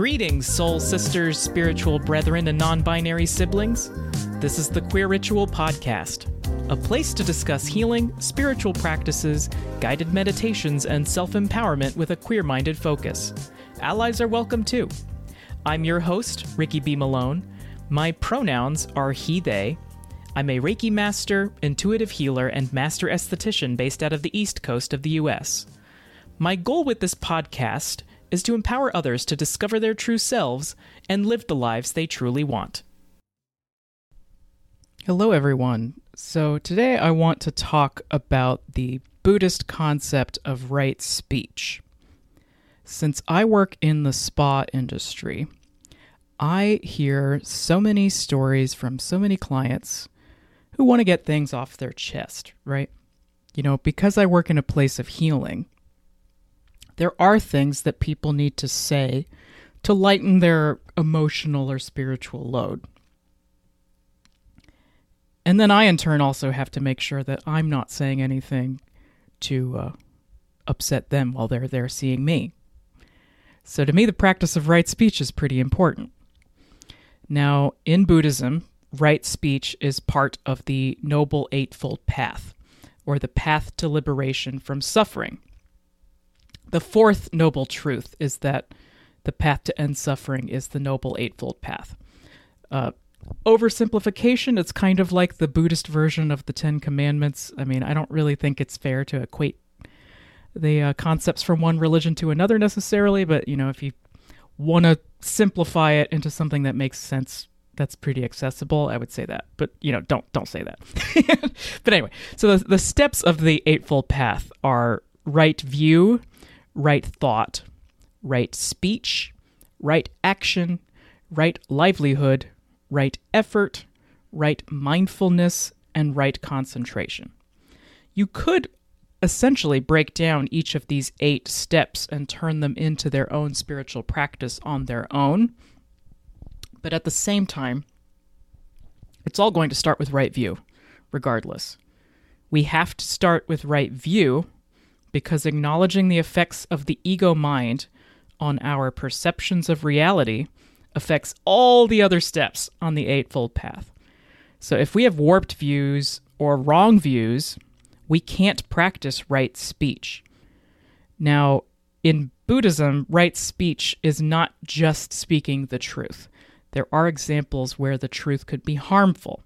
Greetings, soul sisters, spiritual brethren, and non binary siblings. This is the Queer Ritual Podcast, a place to discuss healing, spiritual practices, guided meditations, and self empowerment with a queer minded focus. Allies are welcome too. I'm your host, Riki B. Malone. My pronouns are he, they. I'm a Reiki master, intuitive healer, and master esthetician based out of the East Coast of the US. My goal with this podcast is to empower others to discover their true selves and live the lives they truly want. Hello, everyone. So, today I want to talk about the Buddhist concept of right speech. Since I work in the spa industry, I hear so many stories from so many clients who want to get things off their chest, right? You know, because I work in a place of healing, there are things that people need to say to lighten their emotional or spiritual load. And then I, in turn, also have to make sure that I'm not saying anything to uh, upset them while they're there seeing me. So, to me, the practice of right speech is pretty important. Now, in Buddhism, right speech is part of the Noble Eightfold Path, or the path to liberation from suffering. The fourth noble truth is that the path to end suffering is the Noble Eightfold Path. Uh, oversimplification, it's kind of like the Buddhist version of the Ten Commandments. I mean, I don't really think it's fair to equate the uh, concepts from one religion to another necessarily, but you know, if you want to simplify it into something that makes sense, that's pretty accessible. I would say that, but you know, don't don't say that. but anyway, so the, the steps of the Eightfold Path are right view, right thought, right speech, right action, right livelihood, right effort, right mindfulness, and right concentration. You could essentially break down each of these eight steps and turn them into their own spiritual practice on their own. But at the same time, it's all going to start with right view, regardless. We have to start with right view because acknowledging the effects of the ego mind on our perceptions of reality affects all the other steps on the Eightfold Path. So if we have warped views or wrong views, we can't practice right speech. Now, in Buddhism, right speech is not just speaking the truth. There are examples where the truth could be harmful.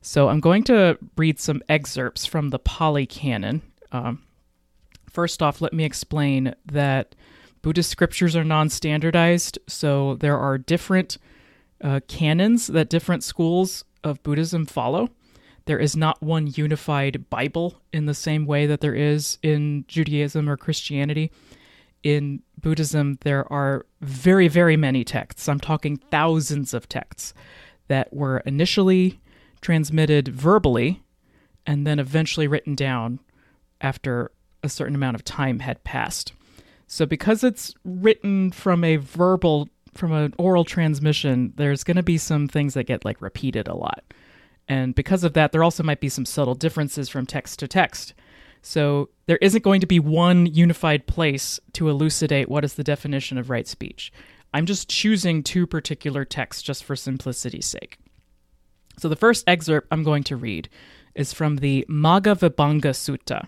So I'm going to read some excerpts from the Pali Canon. Um, First off, let me explain that Buddhist scriptures are non standardized, so there are different uh, canons that different schools of Buddhism follow. There is not one unified Bible in the same way that there is in Judaism or Christianity. In Buddhism, there are very, very many texts. I'm talking thousands of texts that were initially transmitted verbally and then eventually written down after a certain amount of time had passed. So because it's written from a verbal from an oral transmission, there's going to be some things that get like repeated a lot. And because of that, there also might be some subtle differences from text to text. So there isn't going to be one unified place to elucidate what is the definition of right speech. I'm just choosing two particular texts just for simplicity's sake. So the first excerpt I'm going to read is from the Magga Vibhanga Sutta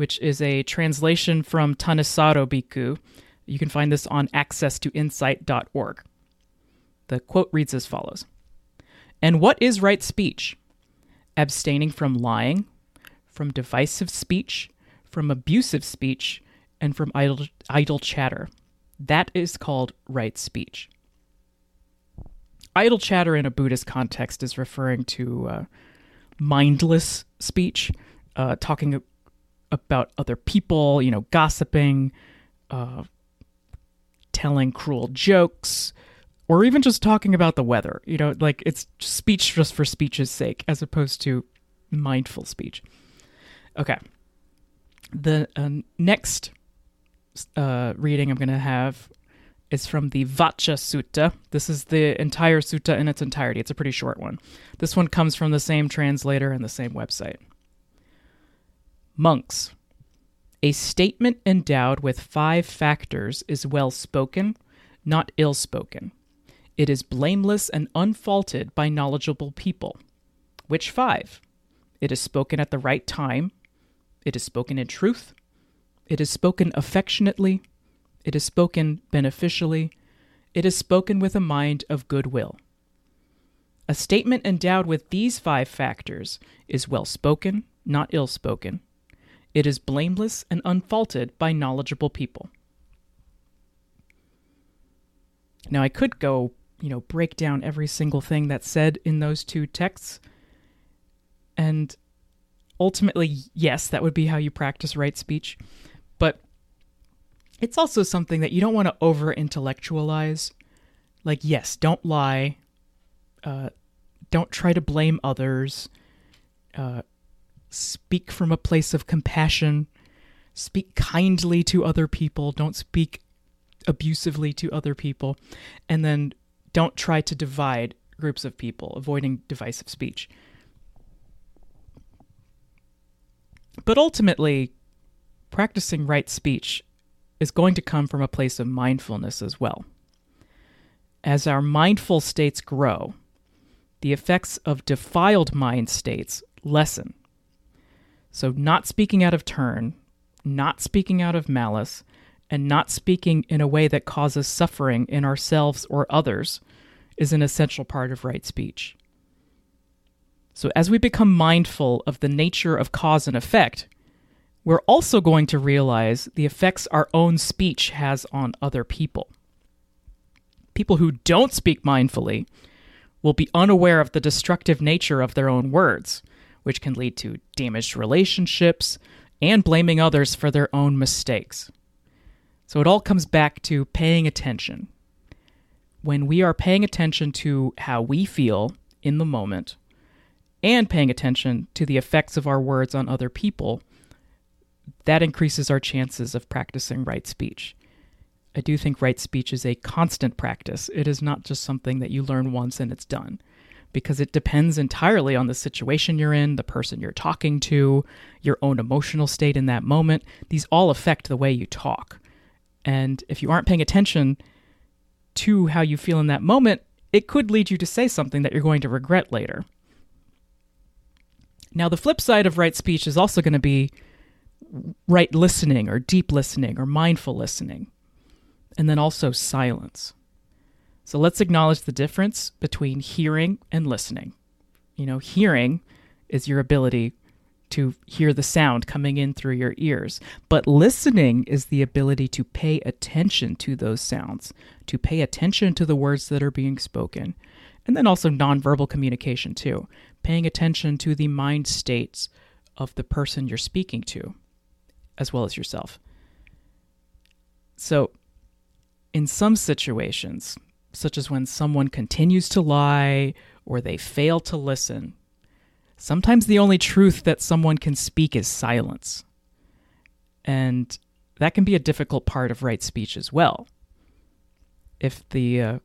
which is a translation from Thanissaro Bhikkhu. You can find this on accesstoinsight.org. The quote reads as follows And what is right speech? Abstaining from lying, from divisive speech, from abusive speech, and from idle, idle chatter. That is called right speech. Idle chatter in a Buddhist context is referring to uh, mindless speech, uh, talking about other people, you know, gossiping, uh, telling cruel jokes, or even just talking about the weather. You know, like it's speech just for speech's sake, as opposed to mindful speech. Okay. The uh, next uh, reading I'm going to have is from the Vaca Sutta. This is the entire sutta in its entirety. It's a pretty short one. This one comes from the same translator and the same website. Monks. A statement endowed with five factors is well spoken, not ill spoken. It is blameless and unfaulted by knowledgeable people. Which five? It is spoken at the right time. It is spoken in truth. It is spoken affectionately. It is spoken beneficially. It is spoken with a mind of goodwill. A statement endowed with these five factors is well spoken, not ill spoken. It is blameless and unfaulted by knowledgeable people. Now, I could go, you know, break down every single thing that's said in those two texts. And ultimately, yes, that would be how you practice right speech. But it's also something that you don't want to over intellectualize. Like, yes, don't lie. Uh, don't try to blame others. Uh, speak from a place of compassion. Speak kindly to other people. Don't speak abusively to other people. And then don't try to divide groups of people, avoiding divisive speech. But ultimately, practicing right speech is going to come from a place of mindfulness as well. As our mindful states grow, the effects of defiled mind states lessen. So, not speaking out of turn, not speaking out of malice, and not speaking in a way that causes suffering in ourselves or others is an essential part of right speech. So, as we become mindful of the nature of cause and effect, we're also going to realize the effects our own speech has on other people. People who don't speak mindfully will be unaware of the destructive nature of their own words, which can lead to damaged relationships and blaming others for their own mistakes. So it all comes back to paying attention. When we are paying attention to how we feel in the moment and paying attention to the effects of our words on other people, that increases our chances of practicing right speech. I do think right speech is a constant practice. It is not just something that you learn once and it's done, because it depends entirely on the situation you're in, the person you're talking to, your own emotional state in that moment. These all affect the way you talk. And if you aren't paying attention to how you feel in that moment, it could lead you to say something that you're going to regret later. Now, the flip side of right speech is also going to be right listening or deep listening or mindful listening and then also silence. So let's acknowledge the difference between hearing and listening. You know, hearing is your ability to hear the sound coming in through your ears, but listening is the ability to pay attention to those sounds, to pay attention to the words that are being spoken, and then also nonverbal communication too, paying attention to the mind states of the person you're speaking to, as well as yourself. So, in some situations, such as when someone continues to lie or they fail to listen, sometimes the only truth that someone can speak is silence. And that can be a difficult part of right speech as well. If the uh,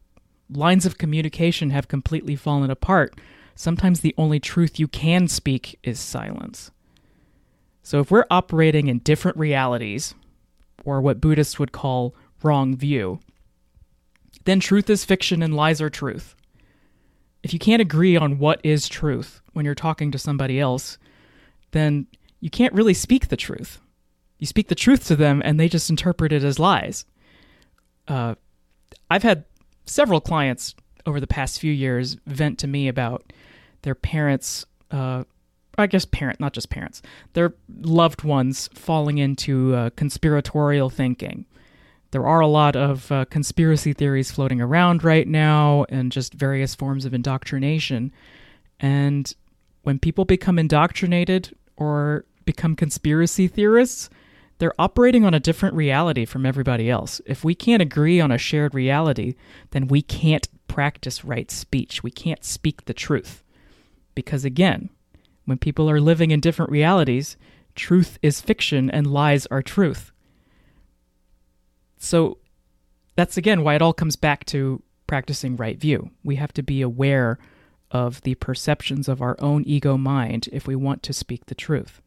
lines of communication have completely fallen apart, sometimes the only truth you can speak is silence. So if we're operating in different realities, or what Buddhists would call wrong view, then truth is fiction and lies are truth. If you can't agree on what is truth when you're talking to somebody else, then you can't really speak the truth. You speak the truth to them and they just interpret it as lies. Uh, I've had several clients over the past few years vent to me about their parents, uh, I guess parent, not just parents, their loved ones falling into uh, conspiratorial thinking there are a lot of uh, conspiracy theories floating around right now and just various forms of indoctrination. And when people become indoctrinated or become conspiracy theorists, they're operating on a different reality from everybody else. If we can't agree on a shared reality, then we can't practice right speech. We can't speak the truth. Because again, when people are living in different realities, truth is fiction and lies are truth. So that's again why it all comes back to practicing right view. We have to be aware of the perceptions of our own ego mind if we want to speak the truth.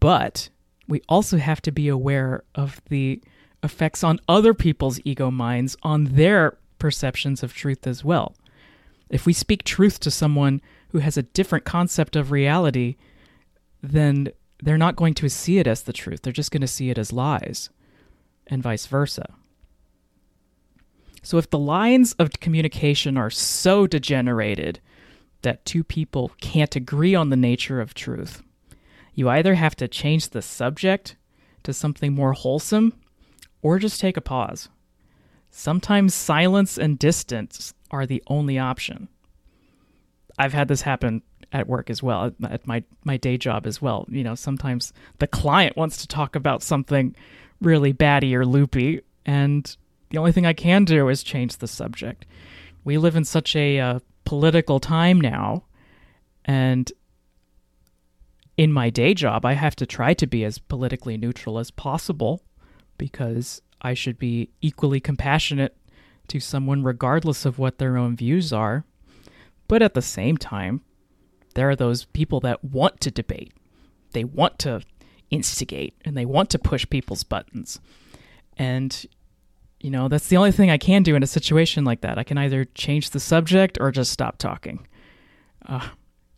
But we also have to be aware of the effects on other people's ego minds, on their perceptions of truth as well. If we speak truth to someone who has a different concept of reality, then they're not going to see it as the truth. They're just going to see it as lies, and vice versa. So, if the lines of communication are so degenerated that two people can't agree on the nature of truth, you either have to change the subject to something more wholesome or just take a pause. Sometimes silence and distance are the only option. I've had this happen at work as well, at my, my day job as well. You know, sometimes the client wants to talk about something really batty or loopy, and the only thing I can do is change the subject. We live in such a uh, political time now, and in my day job, I have to try to be as politically neutral as possible because I should be equally compassionate to someone regardless of what their own views are. But at the same time, there are those people that want to debate. They want to instigate and they want to push people's buttons. And, you know, that's the only thing I can do in a situation like that. I can either change the subject or just stop talking. Uh,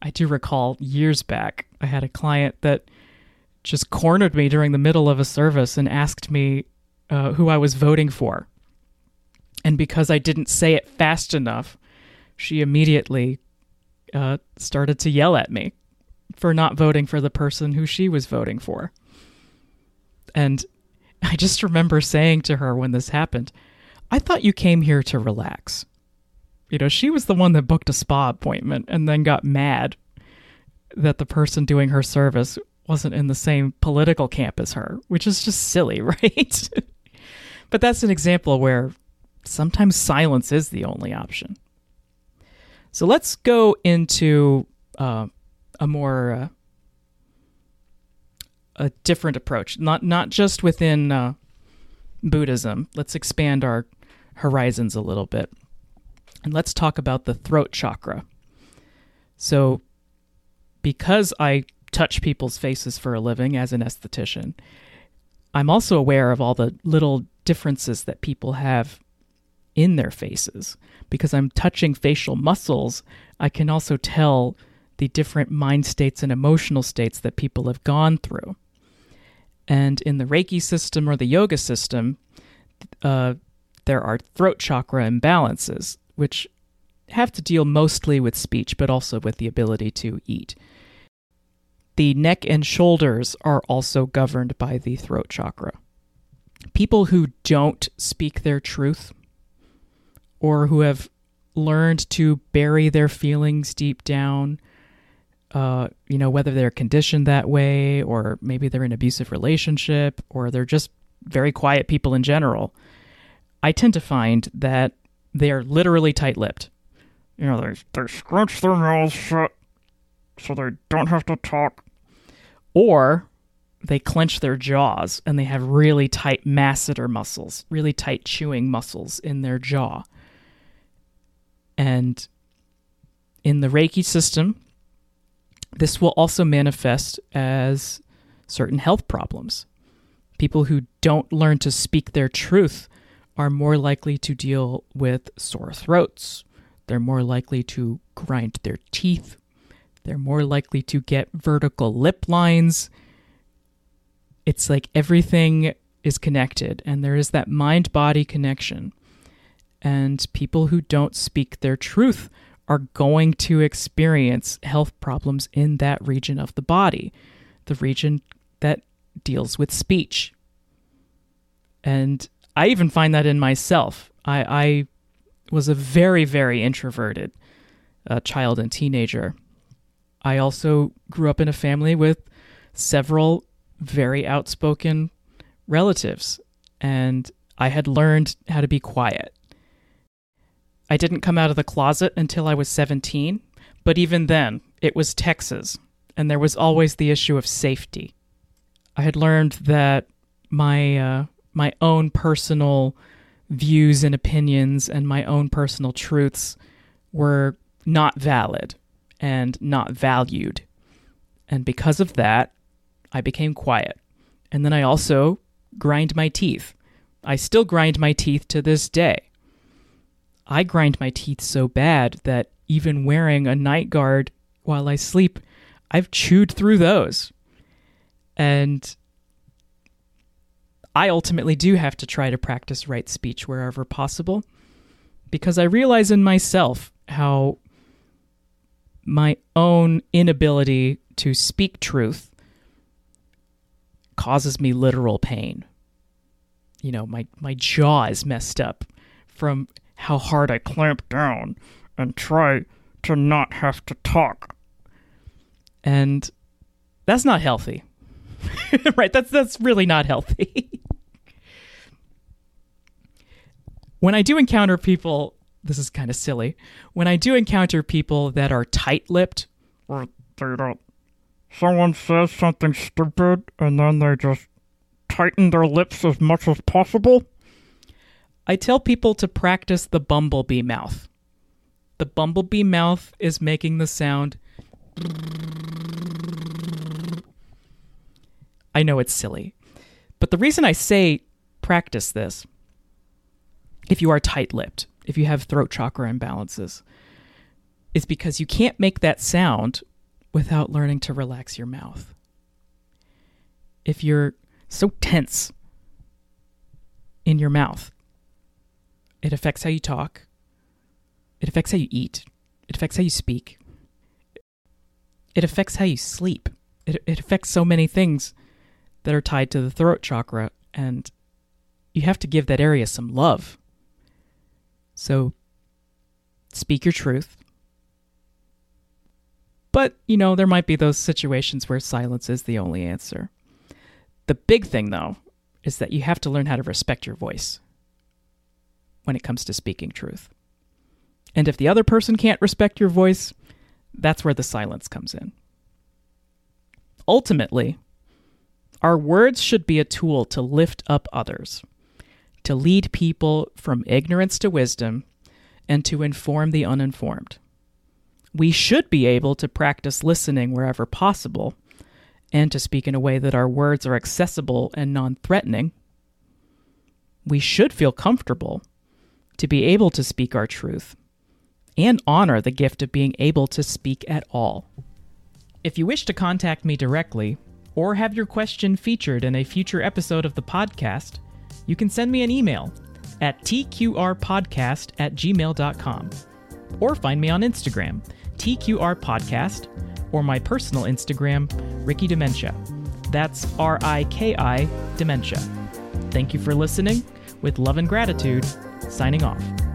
I do recall years back, I had a client that just cornered me during the middle of a service and asked me uh, who I was voting for. And because I didn't say it fast enough, she immediately uh, started to yell at me for not voting for the person who she was voting for. And I just remember saying to her when this happened, I thought you came here to relax. You know, she was the one that booked a spa appointment and then got mad that the person doing her service wasn't in the same political camp as her, which is just silly, right? but that's an example where sometimes silence is the only option. So let's go into uh, a more uh, a different approach, not not just within uh, Buddhism. Let's expand our horizons a little bit, and let's talk about the throat chakra. So, because I touch people's faces for a living as an esthetician, I'm also aware of all the little differences that people have in their faces. Because I'm touching facial muscles, I can also tell the different mind states and emotional states that people have gone through. And in the Reiki system or the yoga system, uh, there are throat chakra imbalances, which have to deal mostly with speech, but also with the ability to eat. The neck and shoulders are also governed by the throat chakra. People who don't speak their truth or who have learned to bury their feelings deep down, uh, you know, whether they're conditioned that way or maybe they're in an abusive relationship or they're just very quiet people in general, I tend to find that they are literally tight lipped. You know, they, they scrunch their mouths shut so they don't have to talk or they clench their jaws and they have really tight masseter muscles, really tight chewing muscles in their jaw. And in the Reiki system, this will also manifest as certain health problems. People who don't learn to speak their truth are more likely to deal with sore throats. They're more likely to grind their teeth they're more likely to get vertical lip lines. It's like everything is connected, and there is that mind body connection. And people who don't speak their truth are going to experience health problems in that region of the body, the region that deals with speech. And I even find that in myself. I, I was a very, very introverted uh, child and teenager. I also grew up in a family with several very outspoken relatives, and I had learned how to be quiet. I didn't come out of the closet until I was 17, but even then, it was Texas, and there was always the issue of safety. I had learned that my uh, my own personal views and opinions and my own personal truths were not valid and not valued. And because of that, I became quiet. And then I also grind my teeth. I still grind my teeth to this day. I grind my teeth so bad that even wearing a night guard while I sleep, I've chewed through those. And I ultimately do have to try to practice right speech wherever possible because I realize in myself how my own inability to speak truth causes me literal pain. You know, my, my jaw is messed up from how hard I clamp down and try to not have to talk. And that's not healthy. right, that's that's really not healthy. when I do encounter people, this is kind of silly. When I do encounter people that are tight-lipped or they don't someone says something stupid and then they just tighten their lips as much as possible. I tell people to practice the bumblebee mouth. The bumblebee mouth is making the sound. I know it's silly. But the reason I say practice this, if you are tight lipped, if you have throat chakra imbalances, is because you can't make that sound without learning to relax your mouth. If you're so tense in your mouth, it affects how you talk, it affects how you eat, it affects how you speak, it affects how you sleep, it, it affects so many things that are tied to the throat chakra, and you have to give that area some love. So, speak your truth. But, you know, there might be those situations where silence is the only answer. The big thing, though, is that you have to learn how to respect your voice when it comes to speaking truth. And if the other person can't respect your voice, that's where the silence comes in. Ultimately, our words should be a tool to lift up others, to lead people from ignorance to wisdom, and to inform the uninformed we should be able to practice listening wherever possible and to speak in a way that our words are accessible and non threatening. We should feel comfortable to be able to speak our truth and honor the gift of being able to speak at all. If you wish to contact me directly or have your question featured in a future episode of the podcast, you can send me an email at tqrpodcast at gmail.com or find me on Instagram tqrpodcast, or my personal Instagram, Riki Dementia. That's R I K I Dementia. Thank you for listening. With love and gratitude, signing off.